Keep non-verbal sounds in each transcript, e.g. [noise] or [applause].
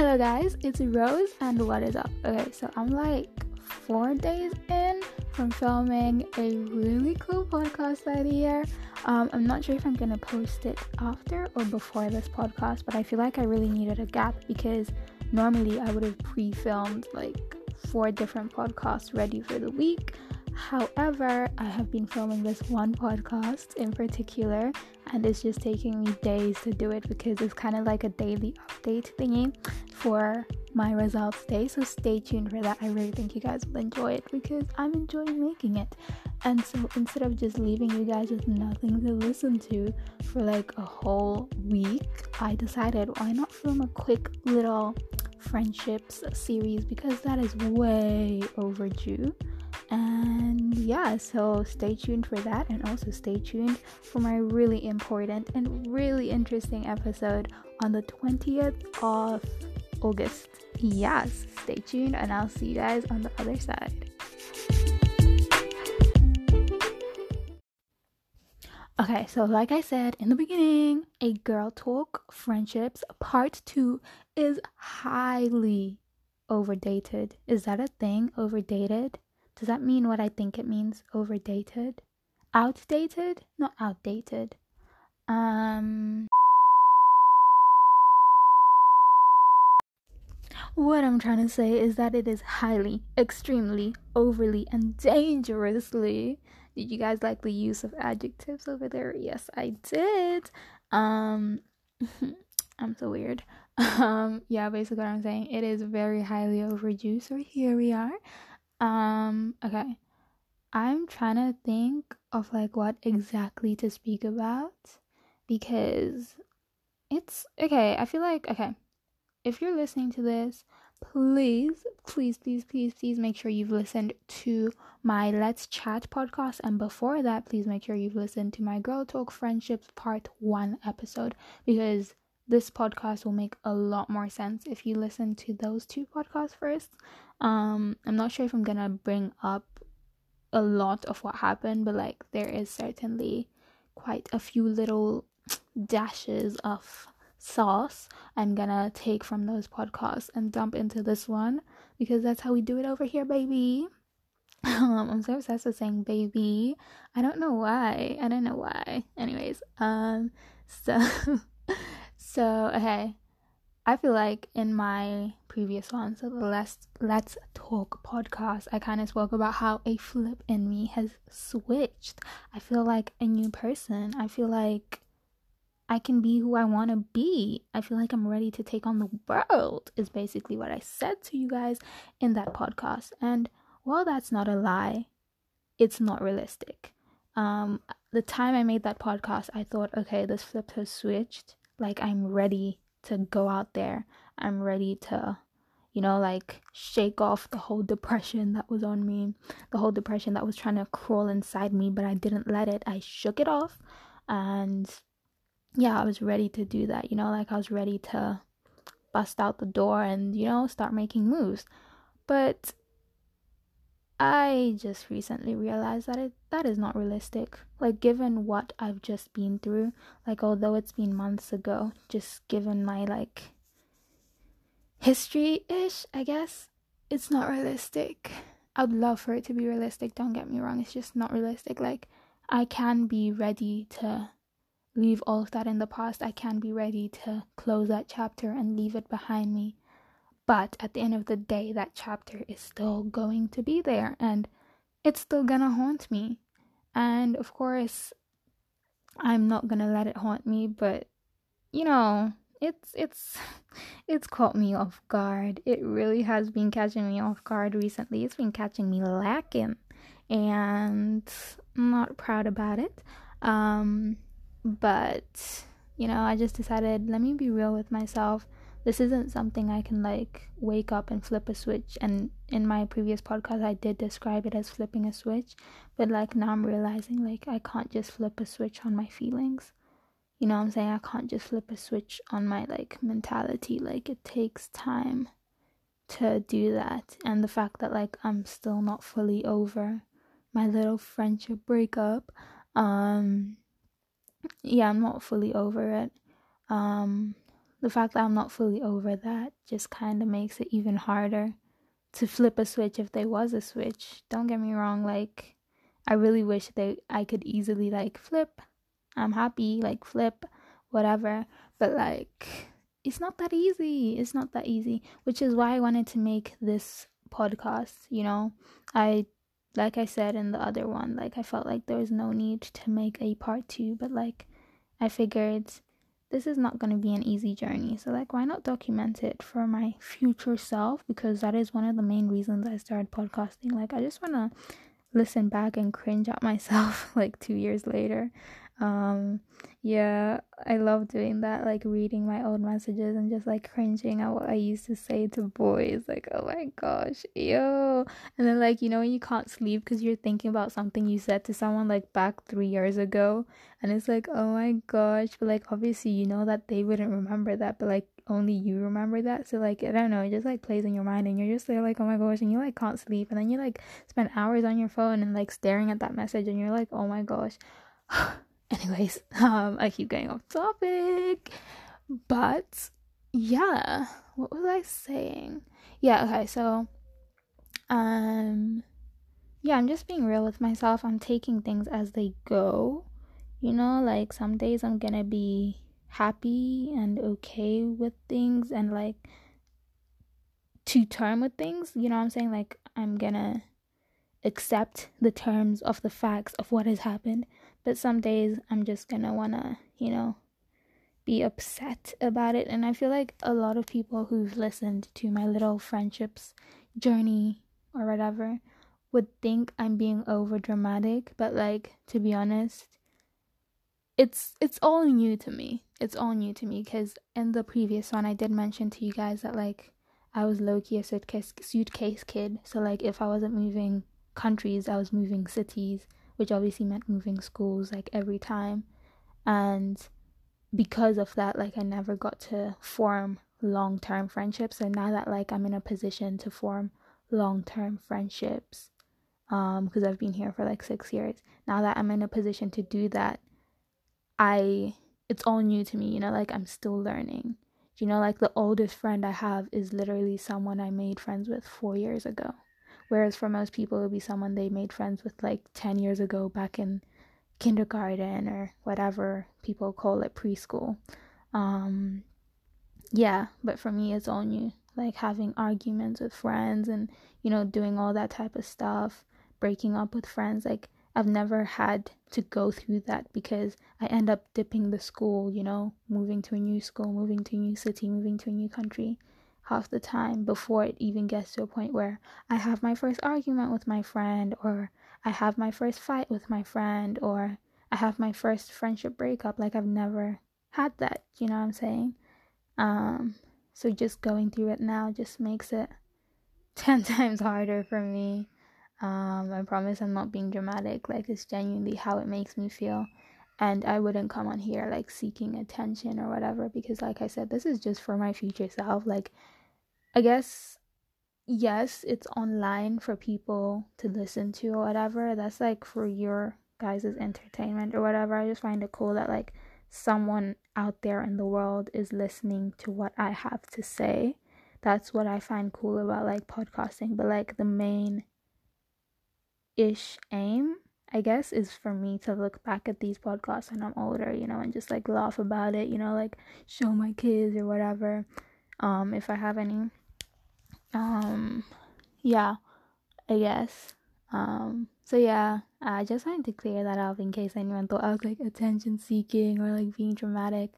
Hello, guys, it's Rose, and what is up? Okay, so I'm like four days in from filming a really cool podcast idea. Um, I'm not sure if I'm gonna post it after or before this podcast, but I feel like I really needed a gap because normally I would have pre filmed like four different podcasts ready for the week. However, I have been filming this one podcast in particular, and it's just taking me days to do it because it's kind of like a daily update thingy for my results day. So stay tuned for that. I really think you guys will enjoy it because I'm enjoying making it. And so instead of just leaving you guys with nothing to listen to for like a whole week, I decided why not film a quick little friendships series because that is way overdue. And yeah, so stay tuned for that, and also stay tuned for my really important and really interesting episode on the 20th of August. Yes, stay tuned, and I'll see you guys on the other side. Okay, so like I said in the beginning, a girl talk friendships part two is highly overdated. Is that a thing? Overdated? Does that mean what I think it means? Overdated? Outdated? Not outdated. Um. What I'm trying to say is that it is highly, extremely, overly, and dangerously. Did you guys like the use of adjectives over there? Yes, I did. Um, [laughs] I'm so weird. [laughs] Um, yeah, basically what I'm saying, it is very highly overdue. So here we are. Um, okay. I'm trying to think of like what exactly to speak about because it's okay. I feel like okay. If you're listening to this, please, please, please, please, please make sure you've listened to my Let's Chat podcast. And before that, please make sure you've listened to my Girl Talk Friendships Part 1 episode because this podcast will make a lot more sense if you listen to those two podcasts first. Um, I'm not sure if I'm gonna bring up a lot of what happened, but like there is certainly quite a few little dashes of sauce I'm gonna take from those podcasts and dump into this one because that's how we do it over here, baby. [laughs] Um, I'm so obsessed with saying baby. I don't know why. I don't know why. Anyways, um, so [laughs] so okay, I feel like in my previous one, so the Let's Let's Talk podcast, I kind of spoke about how a flip in me has switched. I feel like a new person. I feel like I can be who I want to be. I feel like I'm ready to take on the world. Is basically what I said to you guys in that podcast. And while that's not a lie, it's not realistic. Um, the time I made that podcast, I thought, okay, this flip has switched like I'm ready to go out there. I'm ready to, you know, like shake off the whole depression that was on me, the whole depression that was trying to crawl inside me, but I didn't let it. I shook it off and yeah, I was ready to do that, you know, like I was ready to bust out the door and, you know, start making moves. But I just recently realized that it that is not realistic. Like given what I've just been through, like although it's been months ago, just given my like history ish, I guess, it's not realistic. I'd love for it to be realistic, don't get me wrong, it's just not realistic. Like I can be ready to leave all of that in the past. I can be ready to close that chapter and leave it behind me. But at the end of the day, that chapter is still going to be there and it's still gonna haunt me. And of course, I'm not gonna let it haunt me, but you know, it's it's [laughs] it's caught me off guard. It really has been catching me off guard recently. It's been catching me lacking and I'm not proud about it. Um but you know, I just decided let me be real with myself this isn't something I can like wake up and flip a switch. And in my previous podcast, I did describe it as flipping a switch, but like now I'm realizing like I can't just flip a switch on my feelings. You know what I'm saying? I can't just flip a switch on my like mentality. Like it takes time to do that. And the fact that like I'm still not fully over my little friendship breakup. Um yeah, I'm not fully over it. Um the fact that I'm not fully over that just kind of makes it even harder to flip a switch if there was a switch. Don't get me wrong, like I really wish that I could easily like flip. I'm happy, like flip, whatever. But like it's not that easy. It's not that easy, which is why I wanted to make this podcast, you know. I like I said in the other one, like I felt like there was no need to make a part 2, but like I figured this is not going to be an easy journey. So, like, why not document it for my future self? Because that is one of the main reasons I started podcasting. Like, I just want to listen back and cringe at myself [laughs] like two years later um yeah i love doing that like reading my old messages and just like cringing at what i used to say to boys like oh my gosh yo and then like you know when you can't sleep because you're thinking about something you said to someone like back three years ago? And it's like oh my gosh but like obviously you know that they wouldn't remember that but like only you remember that. So like i don't know it just like plays in your mind and you're just there like oh my gosh and you like can't sleep. And then you like spend hours on your phone and like staring at that message and you're like oh my gosh [sighs] [sighs] [laughs] anyways, um, I keep going off topic, but yeah, what was I saying? Yeah, okay, so, um, yeah, I'm just being real with myself. I'm taking things as they go, you know, like some days I'm gonna be happy and okay with things and like to term with things, you know what I'm saying? Like, I'm gonna accept the terms of the facts of what has happened but some days I'm just gonna wanna, you know, be upset about it. And I feel like a lot of people who've listened to my little friendships journey or whatever would think I'm being over dramatic, but like to be honest, it's it's all new to me. It's all new to me because in the previous one I did mention to you guys that like I was low key a suitcase suitcase kid. So like if I wasn't moving countries, I was moving cities which obviously meant moving schools like every time. And because of that, like I never got to form long term friendships. And now that like I'm in a position to form long term friendships, um, because I've been here for like six years. Now that I'm in a position to do that, I it's all new to me, you know, like I'm still learning. You know, like the oldest friend I have is literally someone I made friends with four years ago. Whereas for most people, it would be someone they made friends with like 10 years ago back in kindergarten or whatever people call it preschool. Um, yeah, but for me, it's all new. Like having arguments with friends and, you know, doing all that type of stuff, breaking up with friends. Like, I've never had to go through that because I end up dipping the school, you know, moving to a new school, moving to a new city, moving to a new country half the time before it even gets to a point where I have my first argument with my friend or I have my first fight with my friend or I have my first friendship breakup like I've never had that, you know what I'm saying? Um so just going through it now just makes it [laughs] 10 times harder for me. Um I promise I'm not being dramatic like it's genuinely how it makes me feel and I wouldn't come on here like seeking attention or whatever because like I said this is just for my future self like I guess yes, it's online for people to listen to or whatever. That's like for your guys' entertainment or whatever. I just find it cool that like someone out there in the world is listening to what I have to say. That's what I find cool about like podcasting. But like the main ish aim, I guess, is for me to look back at these podcasts when I'm older, you know, and just like laugh about it, you know, like show my kids or whatever. Um, if I have any um yeah i guess. Um so yeah i just wanted to clear that up in case anyone thought i was like attention seeking or like being dramatic.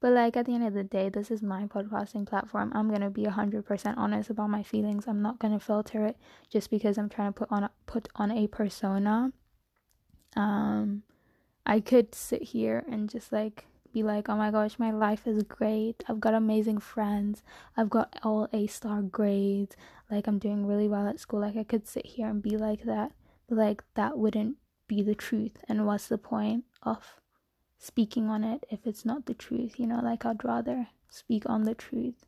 But like at the end of the day this is my podcasting platform. I'm gonna be 100% honest about my feelings. I'm not gonna filter it just because i'm trying to put on a, put on a persona. Um i could sit here and just like be like, oh my gosh, my life is great. I've got amazing friends. I've got all A star grades. Like, I'm doing really well at school. Like, I could sit here and be like that. But, like, that wouldn't be the truth. And what's the point of speaking on it if it's not the truth? You know, like, I'd rather speak on the truth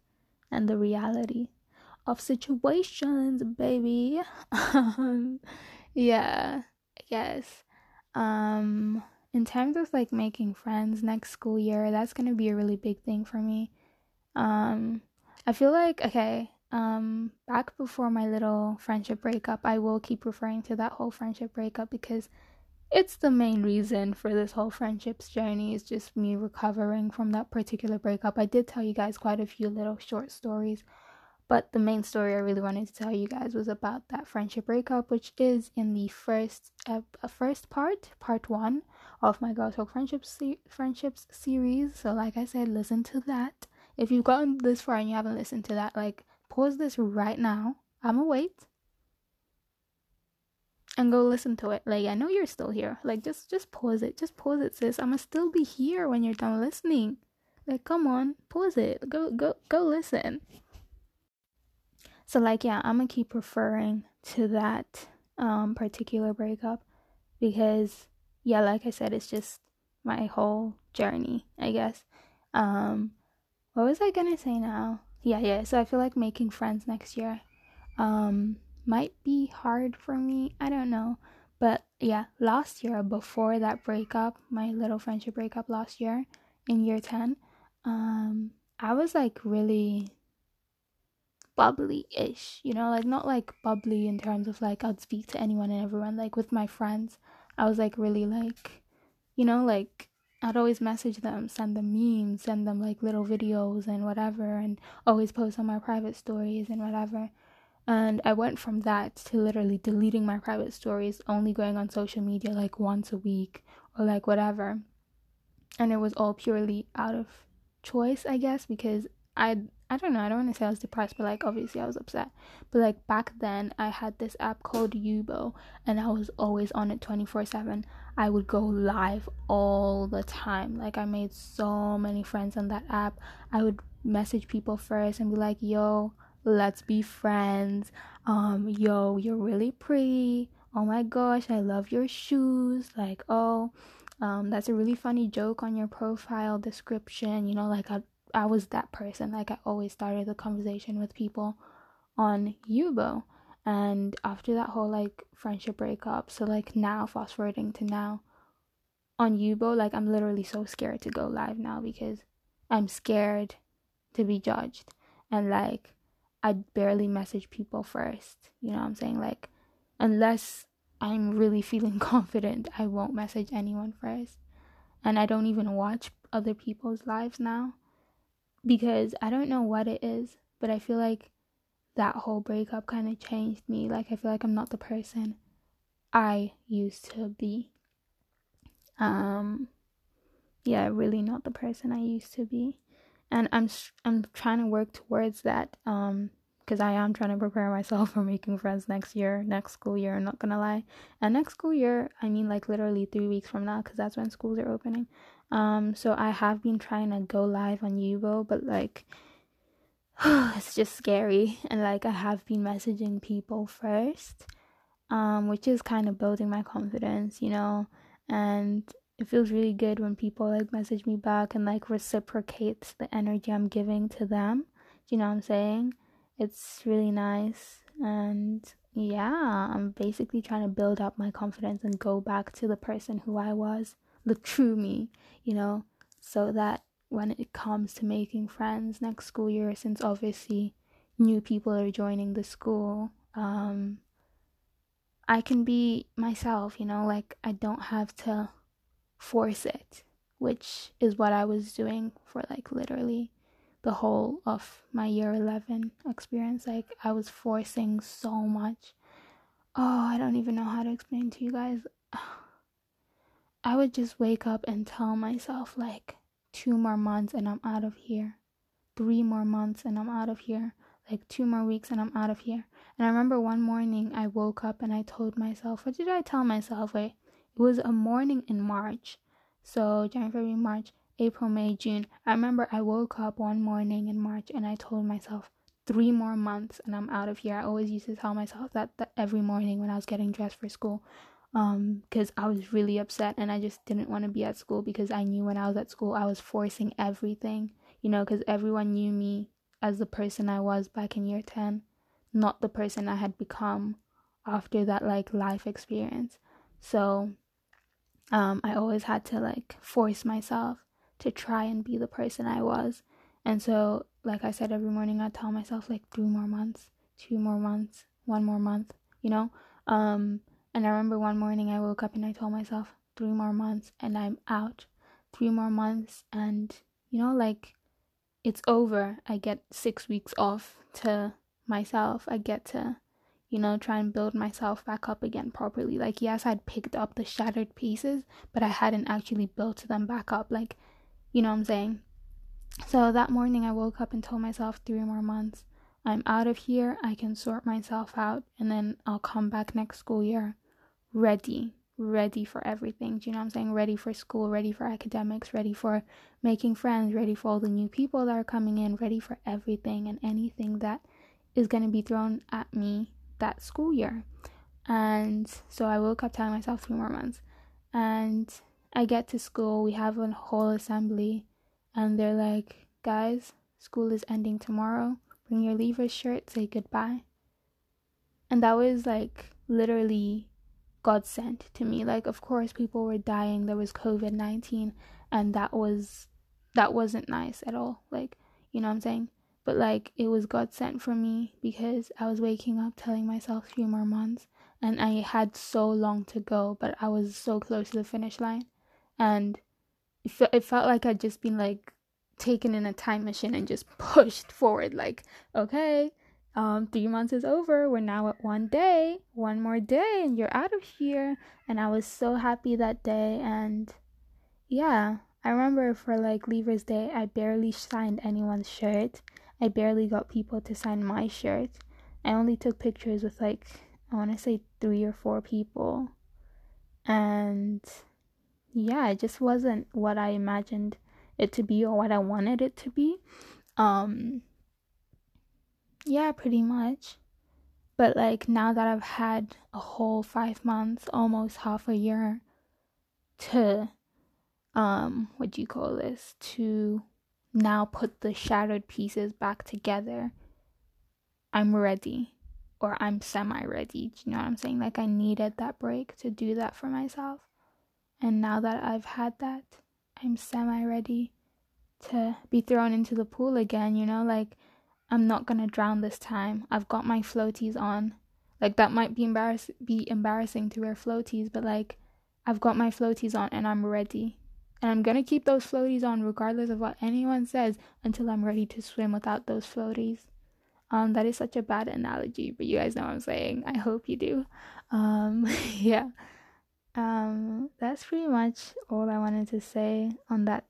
and the reality of situations, baby. [laughs] um, yeah, I guess. Um, in terms of like making friends next school year, that's going to be a really big thing for me. Um, I feel like okay. Um, back before my little friendship breakup, I will keep referring to that whole friendship breakup because it's the main reason for this whole friendships journey is just me recovering from that particular breakup. I did tell you guys quite a few little short stories, but the main story I really wanted to tell you guys was about that friendship breakup, which is in the first uh, first part, part one of my Girl Talk Friendships se- friendships series. So, like I said, listen to that. If you've gotten this far and you haven't listened to that, like pause this right now. I'm gonna wait and go listen to it. Like I know you're still here. Like just just pause it. Just pause it, sis. I'ma still be here when you're done listening. Like come on, pause it. Go go go listen. So like yeah, I'm gonna keep referring to that um particular breakup because yeah, like I said, it's just my whole journey, I guess. Um what was I gonna say now? Yeah, yeah. So I feel like making friends next year. Um might be hard for me. I don't know. But yeah, last year before that breakup, my little friendship breakup last year in year 10, um I was like really bubbly-ish, you know, like not like bubbly in terms of like I'd speak to anyone and everyone like with my friends. I was like really like you know, like I'd always message them, send them memes, send them like little videos and whatever, and always post on my private stories and whatever. And I went from that to literally deleting my private stories, only going on social media like once a week or like whatever. And it was all purely out of choice, I guess, because I I don't know, I don't want to say I was depressed, but like obviously I was upset. But like back then I had this app called Yubo and I was always on it 24/7. I would go live all the time. Like I made so many friends on that app. I would message people first and be like, "Yo, let's be friends. Um, yo, you're really pretty. Oh my gosh, I love your shoes. Like, oh, um, that's a really funny joke on your profile description. You know, like I, I was that person. Like I always started the conversation with people on Yubo. And after that whole like friendship breakup, so like now fast forwarding to now on Yubo, like I'm literally so scared to go live now because I'm scared to be judged. And like I barely message people first. You know what I'm saying? Like, unless I'm really feeling [laughs] confident, I won't message anyone first. And I don't even watch other people's lives now because I don't know what it is, but I feel like that whole breakup kind of changed me. Like, I feel like I'm not the person I used to be. Um, yeah, really not the person I used to be and I'm I'm trying to work towards that um because I am trying to prepare myself for making friends next year, next school year. I'm not gonna lie, and next school year, I mean like literally three weeks from now, because that's when schools are opening. Um, so I have been trying to go live on Yubo, but like, [sighs] it's just scary, and like I have been messaging people first, um, which is kind of building my confidence, you know, and it feels really good when people like message me back and like reciprocates the energy I'm giving to them. Do you know what I'm saying? It's really nice and yeah, I'm basically trying to build up my confidence and go back to the person who I was, the true me, you know, so that when it comes to making friends next school year, since obviously new people are joining the school, um, I can be myself, you know, like I don't have to force it, which is what I was doing for like literally the whole of my year 11 experience. Like, I was forcing so much. Oh, I don't even know how to explain to you guys. I would just wake up and tell myself, like, two more months and I'm out of here. Three more months and I'm out of here. Like, two more weeks and I'm out of here. And I remember one morning I woke up and I told myself, what did I tell myself? Wait, it was a morning in March. So January, February, March, April, May, June. I remember I woke up one morning in March and I told myself, three more months and I'm out of here. I always used to tell myself that, that every morning when I was getting dressed for school. Um, because I was really upset and I just didn't want to be at school because I knew when I was at school I was forcing everything, you know, because everyone knew me as the person I was back in year 10, not the person I had become after that like life experience. So um, I always had to like force myself to try and be the person I was. And so like I said, every morning I tell myself like three more months, two more months, one more month, you know? Um, and I remember one morning I woke up and I told myself three more months and I'm out. Three more months and, you know, like it's over. I get six weeks off to myself. I get to, you know, try and build myself back up again properly. Like, yes, I'd picked up the shattered pieces, but I hadn't actually built them back up. Like, you know what I'm saying? So that morning I woke up and told myself three more months. I'm out of here. I can sort myself out and then I'll come back next school year ready, ready for everything. Do you know what I'm saying? Ready for school, ready for academics, ready for making friends, ready for all the new people that are coming in, ready for everything and anything that is going to be thrown at me that school year. And so I woke up telling myself three more months. And I get to school, we have a whole assembly, and they're like, guys, school is ending tomorrow. Bring your leavers shirt, say goodbye. And that was like literally God sent to me. Like, of course, people were dying. There was COVID 19, and that was, that wasn't nice at all. Like, you know what I'm saying? But like, it was God sent for me because I was waking up telling myself three more months, and I had so long to go, but I was so close to the finish line. And it, it felt like I'd just been like taken in a time machine and just pushed forward. Like, okay, um, three months is over. We're now at one day, one more day, and you're out of here. And I was so happy that day. And yeah, I remember for like Leavers Day, I barely signed anyone's shirt. I barely got people to sign my shirt. I only took pictures with like, I want to say three or four people. And yeah, it just wasn't what I imagined it to be or what I wanted it to be. Um, yeah, pretty much. But like now that I've had a whole five months, almost half a year to um what do you call this? To now put the shattered pieces back together. I'm ready. Or I'm semi ready. Do you know what I'm saying? Like I needed that break to do that for myself. And now that I've had that, I'm semi ready to be thrown into the pool again, you know, like I'm not gonna drown this time. I've got my floaties on. Like that might be embarrass be embarrassing to wear floaties, but like I've got my floaties on and I'm ready. And I'm gonna keep those floaties on regardless of what anyone says until I'm ready to swim without those floaties. Um, that is such a bad analogy, but you guys know what I'm saying. I hope you do. Um, [laughs] yeah. Um, that's pretty much all I wanted to say on that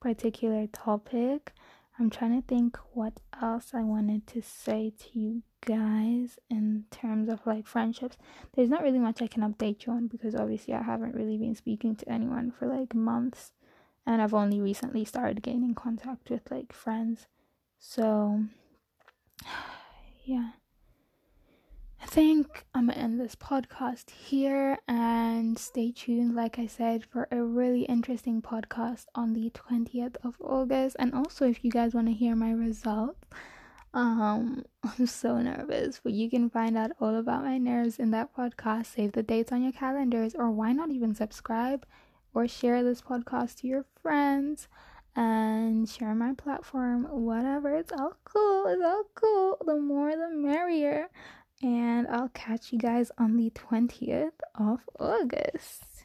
particular topic. I'm trying to think what else I wanted to say to you guys in terms of like friendships. There's not really much I can update you on because obviously I haven't really been speaking to anyone for like months and I've only recently started gaining contact with like friends. So [sighs] yeah. Think I'm gonna end this podcast here and stay tuned, like I said, for a really interesting podcast on the 20th of August. And also, if you guys want to hear my results, um, [laughs] I'm so nervous, but you can find out all about my nerves in that podcast. Save the dates on your calendars, or why not even subscribe or share this podcast to your friends and share my platform, whatever. It's all cool. It's all cool. The more the merrier and I'll catch you guys on the 20th of August.